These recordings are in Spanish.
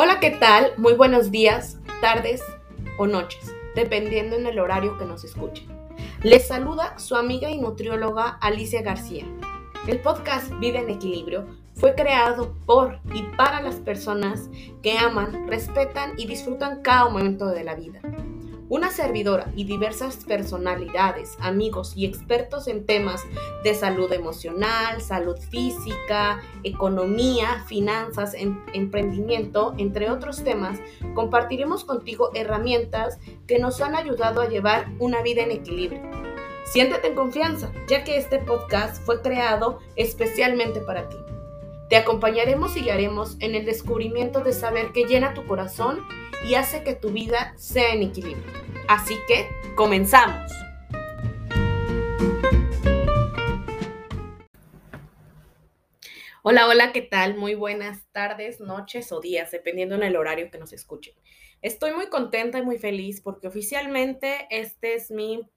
Hola, ¿qué tal? Muy buenos días, tardes o noches, dependiendo en el horario que nos escuchen. Les saluda su amiga y nutrióloga Alicia García. El podcast Vida en Equilibrio fue creado por y para las personas que aman, respetan y disfrutan cada momento de la vida una servidora y diversas personalidades, amigos y expertos en temas de salud emocional, salud física, economía, finanzas, em, emprendimiento, entre otros temas, compartiremos contigo herramientas que nos han ayudado a llevar una vida en equilibrio. Siéntete en confianza, ya que este podcast fue creado especialmente para ti. Te acompañaremos y guiaremos en el descubrimiento de saber que llena tu corazón y hace que tu vida sea en equilibrio. Así que, comenzamos. Hola, hola, ¿qué tal? Muy buenas tardes, noches o días, dependiendo en el horario que nos escuchen. Estoy muy contenta y muy feliz porque oficialmente este es mi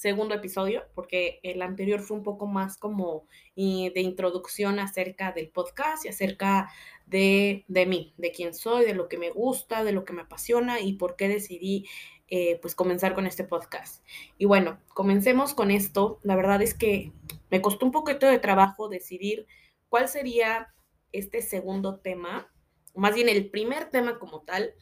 segundo episodio, porque el anterior fue un poco más como de introducción acerca del podcast y acerca de, mí, de quién soy, de lo que me gusta, de lo que me apasiona y por qué decidí eh, pues comenzar con este podcast. Y bueno, comencemos con esto. La verdad es que me costó un poquito de trabajo decidir cuál sería este segundo tema, más bien el primer tema como tal,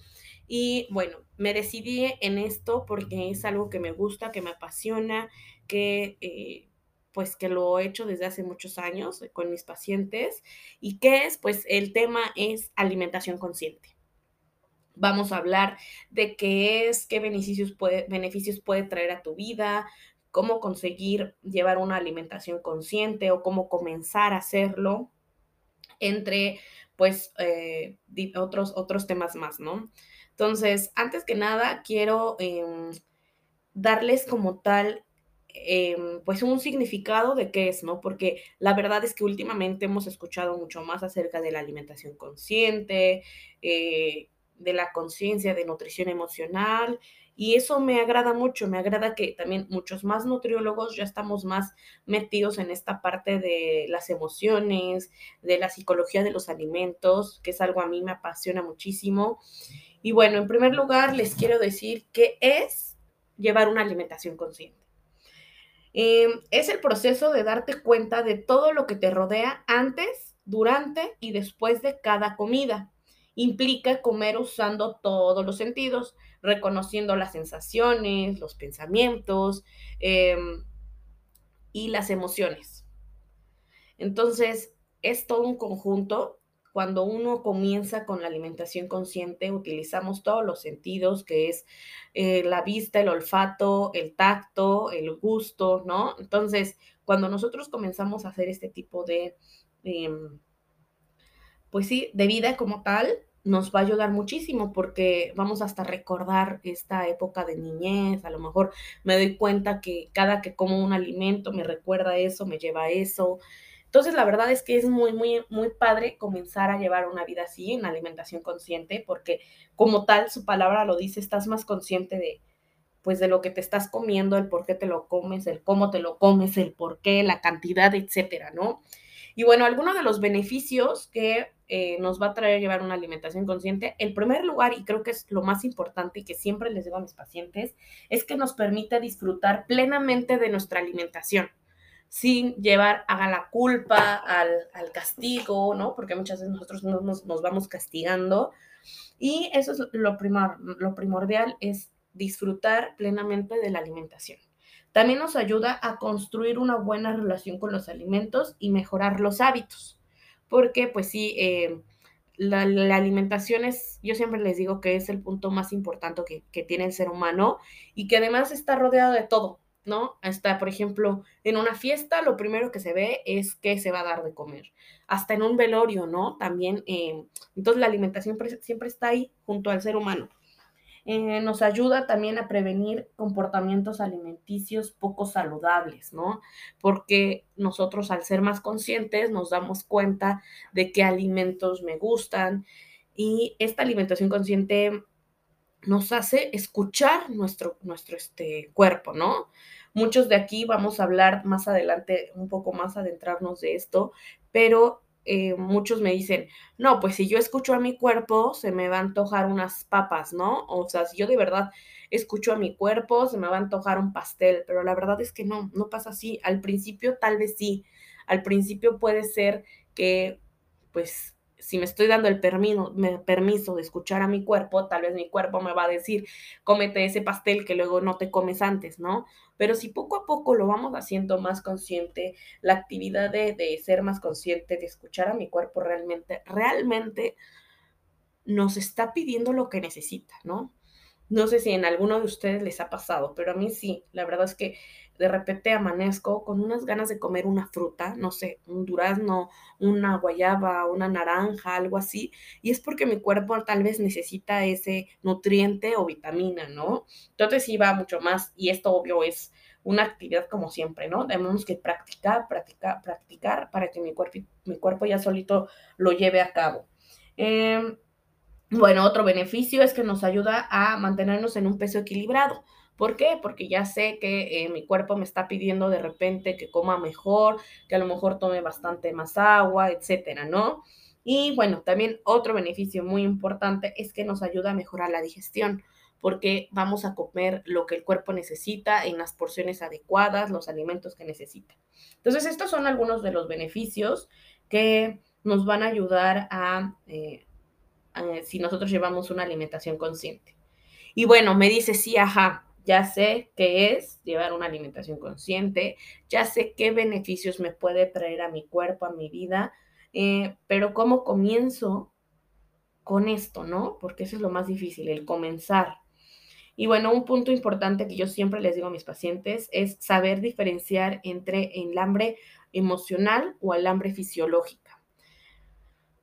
y bueno, me decidí en esto porque es algo que me gusta, que me apasiona, que eh, pues que lo he hecho desde hace muchos años con mis pacientes. ¿Y qué es? Pues el tema es alimentación consciente. Vamos a hablar de qué es, qué beneficios puede, beneficios puede traer a tu vida, cómo conseguir llevar una alimentación consciente o cómo comenzar a hacerlo, entre pues eh, otros, otros temas más, ¿no? Entonces, antes que nada, quiero em, darles como tal, em, pues un significado de qué es, ¿no? Porque la verdad es que últimamente hemos escuchado mucho más acerca de la alimentación consciente, eh, de la conciencia de nutrición emocional. Y eso me agrada mucho, me agrada que también muchos más nutriólogos ya estamos más metidos en esta parte de las emociones, de la psicología de los alimentos, que es algo a mí me apasiona muchísimo. Y bueno, en primer lugar, les quiero decir qué es llevar una alimentación consciente. Em, es el proceso de darte cuenta de todo lo que te rodea antes, durante y después de cada comida. Implica comer usando todos los sentidos, reconociendo las sensaciones, los pensamientos em, y las emociones. Entonces, es todo un conjunto cuando uno comienza con la alimentación consciente, utilizamos todos los sentidos, que es eh, la vista, el olfato, el tacto, el gusto, ¿no? Entonces, cuando nosotros comenzamos a hacer este tipo de, em, pues sí, de vida como tal, nos va a ayudar muchísimo porque vamos hasta recordar esta época de niñez, a lo mejor me doy cuenta que cada que como un alimento me recuerda eso, me lleva eso, entonces, la verdad es que es muy, muy, muy padre comenzar a llevar una vida así, en alimentación consciente, porque como tal, su palabra lo dice, estás más consciente de, pues, de lo que te estás comiendo, el por qué te lo comes, el cómo te lo comes, el por qué, la cantidad, etcétera, ¿no? Y bueno, algunos de los beneficios que eh, nos va a traer llevar una alimentación consciente, el primer lugar, y creo que es lo más importante y que siempre les digo a mis pacientes, es que nos permite disfrutar plenamente de nuestra alimentación sin llevar a la culpa, al, castigo, ¿no? Porque muchas veces nosotros nos, nos vamos castigando. Y eso es lo, lo primordial, es disfrutar plenamente de la alimentación. También nos ayuda a construir una buena relación con los alimentos y mejorar los hábitos. Porque, pues sí, eh, la, alimentación es, yo siempre les digo que es el punto más importante que, que tiene el ser humano y que además está rodeado de todo, ¿no? Hasta, por ejemplo, en una fiesta lo primero que se ve es que se va a dar de comer. Hasta en un velorio, ¿no? También, eh, entonces la alimentación siempre está ahí junto al ser humano. Eh, nos ayuda también a prevenir comportamientos alimenticios poco saludables, ¿no? Porque nosotros al ser más conscientes nos damos cuenta de qué alimentos me gustan y esta alimentación consciente nos hace escuchar nuestro, nuestro este, cuerpo, ¿no? Muchos de aquí vamos a hablar más adelante, un poco más adentrarnos de esto, pero eh, muchos me dicen, no, pues si yo escucho a mi cuerpo, se me va a antojar unas papas, ¿no? O sea, si yo de verdad escucho a mi cuerpo, se me va a antojar un pastel, pero la verdad es que no, no pasa así. Al principio tal vez sí, al principio puede ser que, pues, si me estoy dando el permiso, permiso de escuchar a mi cuerpo, tal vez mi cuerpo me va a decir, cómete ese pastel que luego no te comes antes, ¿no? Pero si poco a poco lo vamos haciendo más consciente, la actividad de, de ser más consciente, de escuchar a mi cuerpo realmente, realmente nos está pidiendo lo que necesita, ¿no? No sé si en alguno de ustedes les ha pasado, pero a mí sí. La verdad es que de repente amanezco con unas ganas de comer una fruta, no sé, un durazno, una guayaba, una naranja, algo así, y es porque mi cuerpo tal vez necesita ese nutriente o vitamina, ¿no? Entonces sí va mucho más, y esto obvio es una actividad como siempre, ¿no? Tenemos que practicar, practicar, practicar para que mi cuerpo, mi cuerpo ya solito lo lleve a cabo. Eh, bueno, otro beneficio es que nos ayuda a mantenernos en un peso equilibrado. ¿Por qué? Porque ya sé que eh, mi cuerpo me está pidiendo de repente que coma mejor, que a lo mejor tome bastante más agua, etcétera, ¿no? Y bueno, también otro beneficio muy importante es que nos ayuda a mejorar la digestión, porque vamos a comer lo que el cuerpo necesita en las porciones adecuadas, los alimentos que necesita. Entonces, estos son algunos de los beneficios que nos van a ayudar a eh, eh, si nosotros llevamos una alimentación consciente. Y bueno, me dice, sí, ajá, ya sé qué es llevar una alimentación consciente, ya sé qué beneficios me puede traer a mi cuerpo, a mi vida, eh, pero ¿cómo comienzo con esto, no? Porque eso es lo más difícil, el comenzar. Y bueno, un punto importante que yo siempre les digo a mis pacientes es saber diferenciar entre el hambre emocional o el hambre fisiológica.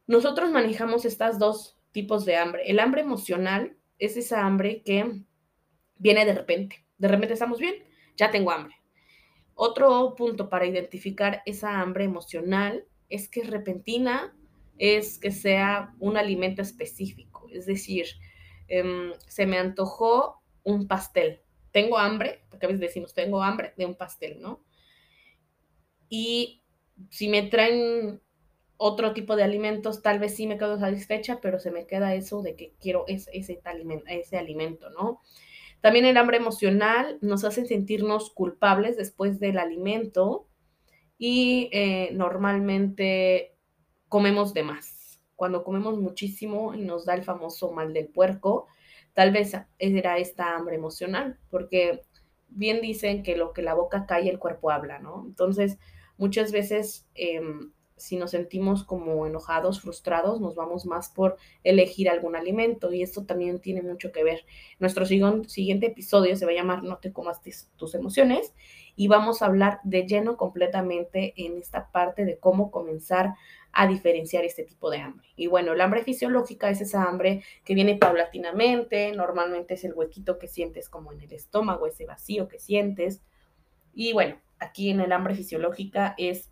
Nosotros manejamos estas dos tipos de hambre. El hambre emocional es esa hambre que viene de repente. De repente estamos bien, ya tengo hambre. Otro punto para identificar esa hambre emocional es que es repentina, es que sea un alimento específico. Es decir, em, se me antojó un pastel. Tengo hambre, porque a veces decimos, tengo hambre de un pastel, ¿no? Y si me traen otro tipo de alimentos, tal vez sí me quedo satisfecha, pero se me queda eso de que quiero ese, ese, ese alimento, ¿no? También el hambre emocional nos hace sentirnos culpables después del alimento y eh, normalmente comemos de más. Cuando comemos muchísimo y nos da el famoso mal del puerco, tal vez era esta hambre emocional, porque bien dicen que lo que la boca cae, el cuerpo habla, ¿no? Entonces, muchas veces em, si nos sentimos como enojados, frustrados, nos vamos más por elegir algún alimento y esto también tiene mucho que ver. Nuestro siguiente episodio se va a llamar No te comas tus emociones y vamos a hablar de lleno completamente en esta parte de cómo comenzar a diferenciar este tipo de hambre. Y bueno, el hambre fisiológica es esa hambre que viene paulatinamente, normalmente es el huequito que sientes como en el estómago, ese vacío que sientes. Y bueno, aquí en el hambre fisiológica es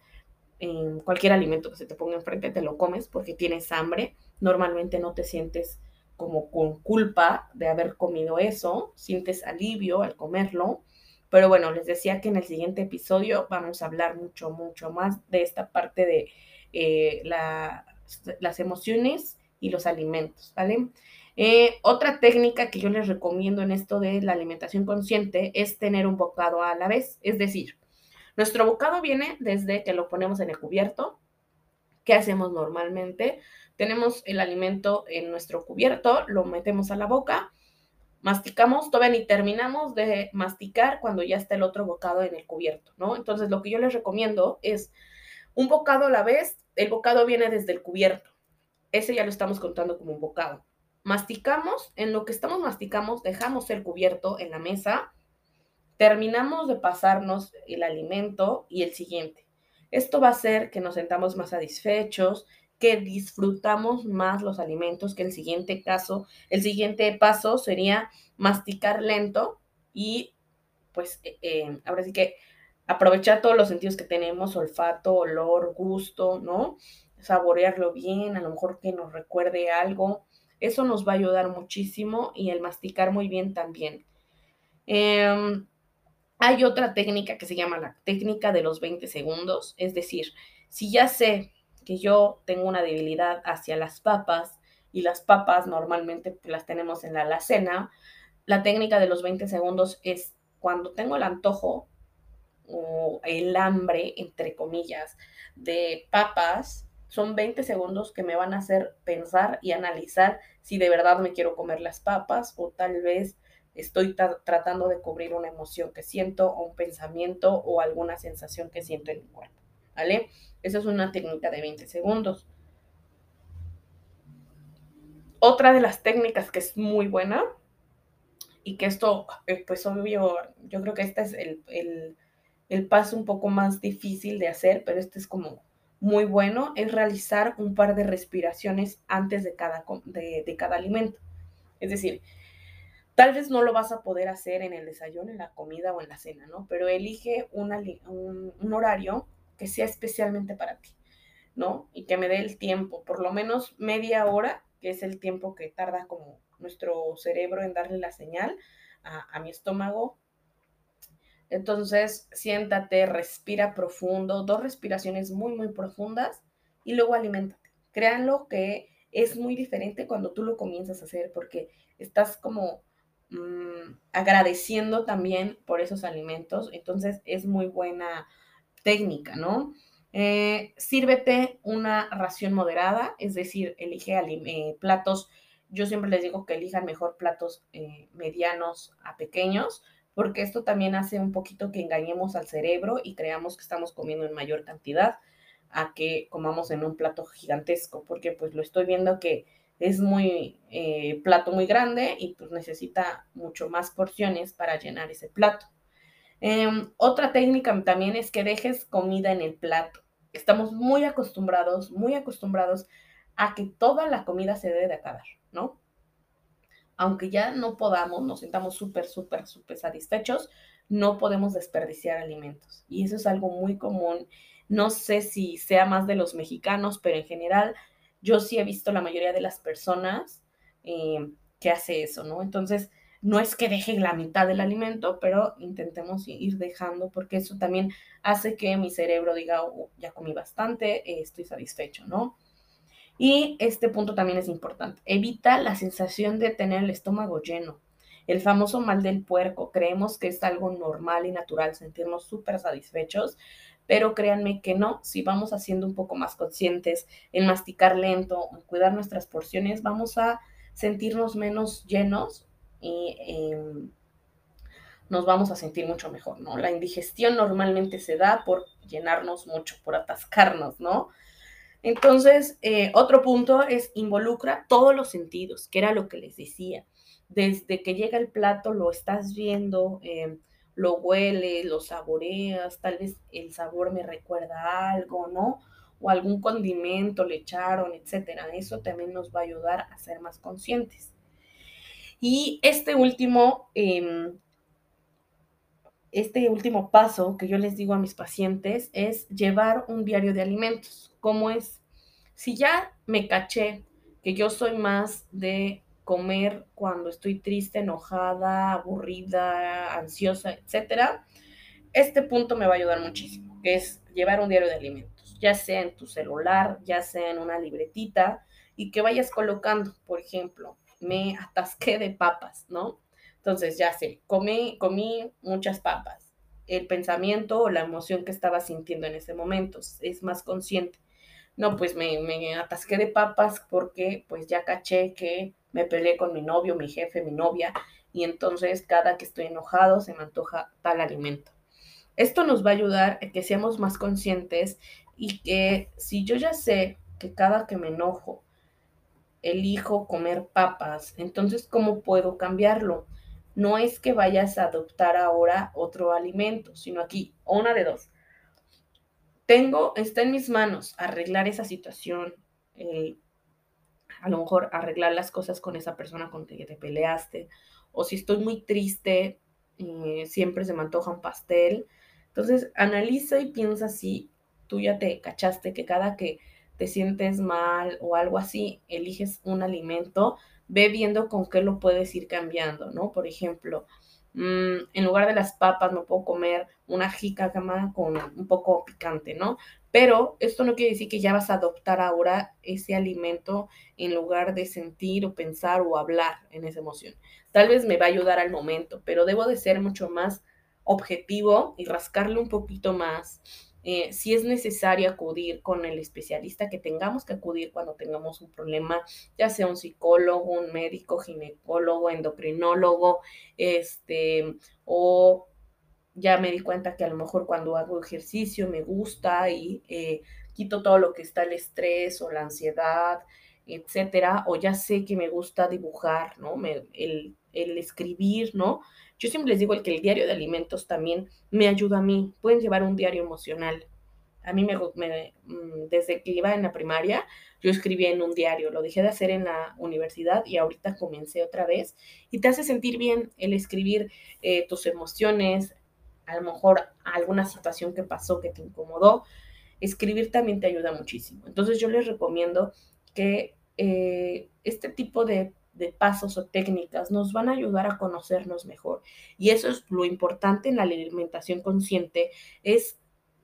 en cualquier alimento que se te ponga enfrente, te lo comes porque tienes hambre. Normalmente no te sientes como con culpa de haber comido eso, sientes alivio al comerlo. Pero bueno, les decía que en el siguiente episodio vamos a hablar mucho, mucho más de esta parte de eh, las emociones y los alimentos, ¿vale? Eh, otra técnica que yo les recomiendo en esto de la alimentación consciente es tener un bocado a la vez, es decir, nuestro bocado viene desde que lo ponemos en el cubierto. ¿Qué hacemos normalmente? Tenemos el alimento en nuestro cubierto, lo metemos a la boca, masticamos, todavía ni terminamos de masticar cuando ya está el otro bocado en el cubierto, ¿no? Entonces, lo que yo les recomiendo es un bocado a la vez, el bocado viene desde el cubierto. Ese ya lo estamos contando como un bocado. Masticamos, en lo que estamos masticamos, dejamos el cubierto en la mesa, terminamos de pasarnos el alimento y el siguiente. Esto va a hacer que nos sentamos más satisfechos, que disfrutamos más los alimentos, que el siguiente caso, el siguiente paso sería masticar lento y pues eh, eh, ahora sí que aprovechar todos los sentidos que tenemos, olfato, olor, gusto, ¿no? Saborearlo bien, a lo mejor que nos recuerde algo. Eso nos va a ayudar muchísimo y el masticar muy bien también. Em, hay otra técnica que se llama la técnica de los 20 segundos, es decir, si ya sé que yo tengo una debilidad hacia las papas y las papas normalmente las tenemos en la alacena, la técnica de los 20 segundos es cuando tengo el antojo o el hambre, entre comillas, de papas, son 20 segundos que me van a hacer pensar y analizar si de verdad me quiero comer las papas o tal vez estoy tratando de cubrir una emoción que siento o un pensamiento o alguna sensación que siento en mi cuerpo. ¿Vale? Esa es una técnica de 20 segundos. Otra de las técnicas que es muy buena y que esto, eh, pues obvio, yo creo que este es el, paso un poco más difícil de hacer, pero este es como muy bueno, es realizar un par de respiraciones antes de cada, de cada alimento. Es decir, Tal vez no lo vas a poder hacer en el desayuno, en la comida o en la cena, ¿no? Pero elige un, horario que sea especialmente para ti, ¿no? Y que me dé el tiempo, por lo menos media hora, que es el tiempo que tarda como nuestro cerebro en darle la señal a, a mi estómago. Entonces, siéntate, respira profundo, dos respiraciones muy, muy profundas y luego alimentate. Créanlo que es muy diferente cuando tú lo comienzas a hacer porque estás como Mm, agradeciendo también por esos alimentos. Entonces es muy buena técnica, ¿no? Eh, sírvete una ración moderada, es decir, elige eh, platos. Yo siempre les digo que elijan mejor platos eh, medianos a pequeños, porque esto también hace un poquito que engañemos al cerebro y creamos que estamos comiendo en mayor cantidad a que comamos en un plato gigantesco, porque pues lo estoy viendo que es muy eh, plato muy grande y pues necesita mucho más porciones para llenar ese plato. Em, otra técnica también es que dejes comida en el plato. Estamos muy acostumbrados, muy acostumbrados a que toda la comida se debe de acabar, ¿no? Aunque ya no podamos, nos sintamos súper, súper, súper satisfechos, no podemos desperdiciar alimentos. Y eso es algo muy común. No sé si sea más de los mexicanos, pero en general yo sí he visto la mayoría de las personas eh, que hace eso, ¿no? Entonces, no es que deje la mitad del alimento, pero intentemos ir dejando porque eso también hace que mi cerebro diga, oh, ya comí bastante, eh, estoy satisfecho, ¿no? Y este punto también es importante. Evita la sensación de tener el estómago lleno. El famoso mal del puerco. Creemos que es algo normal y natural sentirnos súper satisfechos, pero créanme que no, si vamos haciendo un poco más conscientes en masticar lento, en cuidar nuestras porciones, vamos a sentirnos menos llenos y em, nos vamos a sentir mucho mejor, ¿no? La indigestión normalmente se da por llenarnos mucho, por atascarnos, ¿no? Entonces, eh, otro punto es involucra todos los sentidos, que era lo que les decía. Desde que llega el plato lo estás viendo, eh, lo hueles, lo saboreas, tal vez el sabor me recuerda a algo, ¿no? O algún condimento le echaron, etcétera. Eso también nos va a ayudar a ser más conscientes. Y este último, em, este último paso que yo les digo a mis pacientes es llevar un diario de alimentos. ¿Cómo es? Si ya me caché que yo soy más de comer cuando estoy triste, enojada, aburrida, ansiosa, etcétera, este punto me va a ayudar muchísimo, que es llevar un diario de alimentos, ya sea en tu celular, ya sea en una libretita, y que vayas colocando, por ejemplo, me atasqué de papas, ¿no? Entonces ya sé, comí, comí muchas papas. El pensamiento o la emoción que estaba sintiendo en ese momento es más consciente. No, pues me, me atasqué de papas porque pues ya caché que me peleé con mi novio, mi jefe, mi novia, y entonces cada que estoy enojado se me antoja tal alimento. Esto nos va a ayudar a que seamos más conscientes y que si yo ya sé que cada que me enojo elijo comer papas, entonces ¿cómo puedo cambiarlo? No es que vayas a adoptar ahora otro alimento, sino aquí, una de dos. Tengo, está en mis manos arreglar esa situación, a lo mejor arreglar las cosas con esa persona con que te peleaste, o si estoy muy triste, eh, siempre se me antoja un pastel. Entonces, analiza y piensa si tú ya te cachaste que cada que te sientes mal o algo así, eliges un alimento, ve viendo con qué lo puedes ir cambiando, ¿no? Por ejemplo, Mm, en lugar de las papas me puedo comer una jícama con un poco picante, ¿no? Pero esto no quiere decir que ya vas a adoptar ahora ese alimento en lugar de sentir o pensar o hablar en esa emoción. Tal vez me va a ayudar al momento, pero debo de ser mucho más objetivo y rascarle un poquito más. Eh, si es necesario acudir con el especialista que tengamos que acudir cuando tengamos un problema, ya sea un psicólogo, un médico, ginecólogo, endocrinólogo, este, o ya me di cuenta que a lo mejor cuando hago ejercicio me gusta y eh, quito todo lo que está el estrés o la ansiedad, etcétera, o ya sé que me gusta dibujar, ¿no? el, el escribir, ¿no? Yo siempre les digo el que el diario de alimentos también me ayuda a mí. Pueden llevar un diario emocional. A mí me, mm, desde que iba en la primaria, yo escribía en un diario. Lo dejé de hacer en la universidad y ahorita comencé otra vez. Y te hace sentir bien el escribir eh, tus emociones, a lo mejor alguna situación que pasó que te incomodó. Escribir también te ayuda muchísimo. Entonces yo les recomiendo que eh, este tipo de de pasos o técnicas nos van a ayudar a conocernos mejor. Y eso es lo importante en la alimentación consciente, es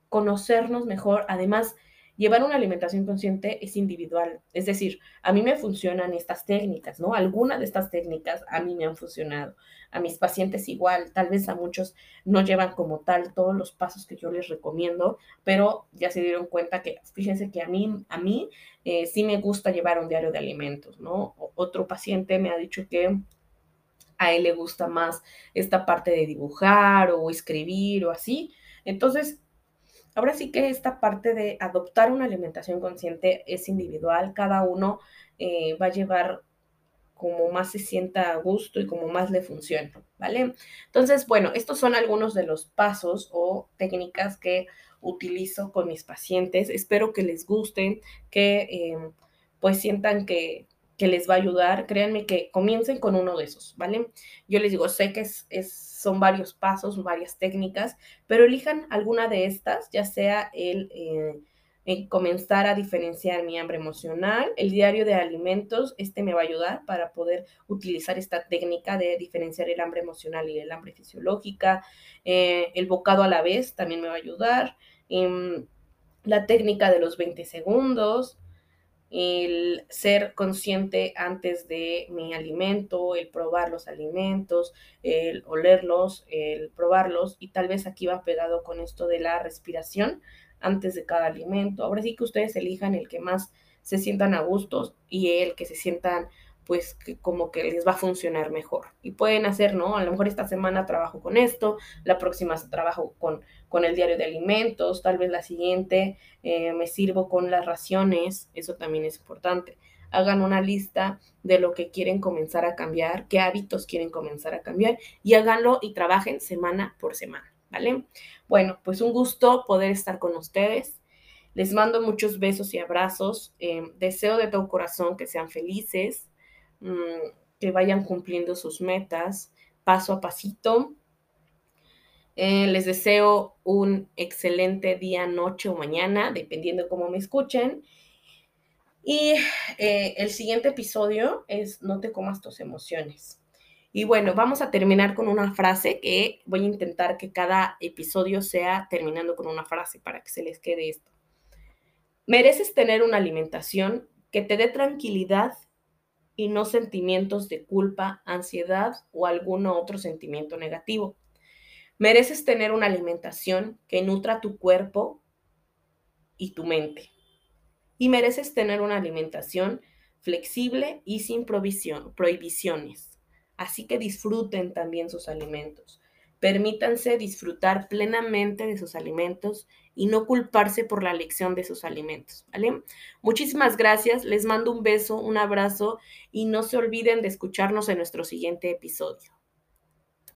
conocernos mejor. Además, Llevar una alimentación consciente es individual, es decir, a mí me funcionan estas técnicas, ¿no? Algunas de estas técnicas a mí me han funcionado, a mis pacientes igual, tal vez a muchos no llevan como tal todos los pasos que yo les recomiendo, pero ya se dieron cuenta que, fíjense que a mí, a mí eh, sí me gusta llevar un diario de alimentos, ¿no? otro paciente me ha dicho que a él le gusta más esta parte de dibujar o escribir o así. Entonces, Ahora sí que esta parte de adoptar una alimentación consciente es individual, cada uno eh, va a llevar como más se sienta a gusto y como más le funcione, ¿vale? Entonces, bueno, estos son algunos de los pasos o técnicas que utilizo con mis pacientes. Espero que les gusten, que eh, pues sientan que, que les va a ayudar, créanme que comiencen con uno de esos, ¿vale? Yo les digo, sé que es, son varios pasos, varias técnicas, pero elijan alguna de estas, ya sea el, eh, comenzar a diferenciar mi hambre emocional, el diario de alimentos, este me va a ayudar para poder utilizar esta técnica de diferenciar el hambre emocional y el hambre fisiológica, eh, el bocado a la vez también me va a ayudar, em, la técnica de los 20 segundos, el ser consciente antes de mi alimento, el probar los alimentos, el olerlos, el probarlos y tal vez aquí va pegado con esto de la respiración antes de cada alimento. Ahora sí que ustedes elijan el que más se sientan a gustos y el que se sientan pues que como que les va a funcionar mejor. Y pueden hacer, ¿no? A lo mejor esta semana trabajo con esto, la próxima trabajo con, con el diario de alimentos, tal vez la siguiente eh, me sirvo con las raciones, eso también es importante. Hagan una lista de lo que quieren comenzar a cambiar, qué hábitos quieren comenzar a cambiar y háganlo y trabajen semana por semana, ¿vale? Bueno, pues un gusto poder estar con ustedes. Les mando muchos besos y abrazos. Eh, deseo de todo corazón que sean felices, Mm, que vayan cumpliendo sus metas paso a pasito. Eh, les deseo un excelente día, noche o mañana, dependiendo cómo me escuchen. Y eh, el siguiente episodio es No te comas tus emociones. Y bueno, vamos a terminar con una frase que voy a intentar que cada episodio sea terminando con una frase para que se les quede esto. Mereces tener una alimentación que te dé tranquilidad y no sentimientos de culpa, ansiedad o algún otro sentimiento negativo. Mereces tener una alimentación que nutra tu cuerpo y tu mente. Y mereces tener una alimentación flexible y sin prohibiciones. Así que disfruten también sus alimentos. Permítanse disfrutar plenamente de sus alimentos y no culparse por la elección de sus alimentos, ¿vale? Muchísimas gracias, les mando un beso, un abrazo y no se olviden de escucharnos en nuestro siguiente episodio.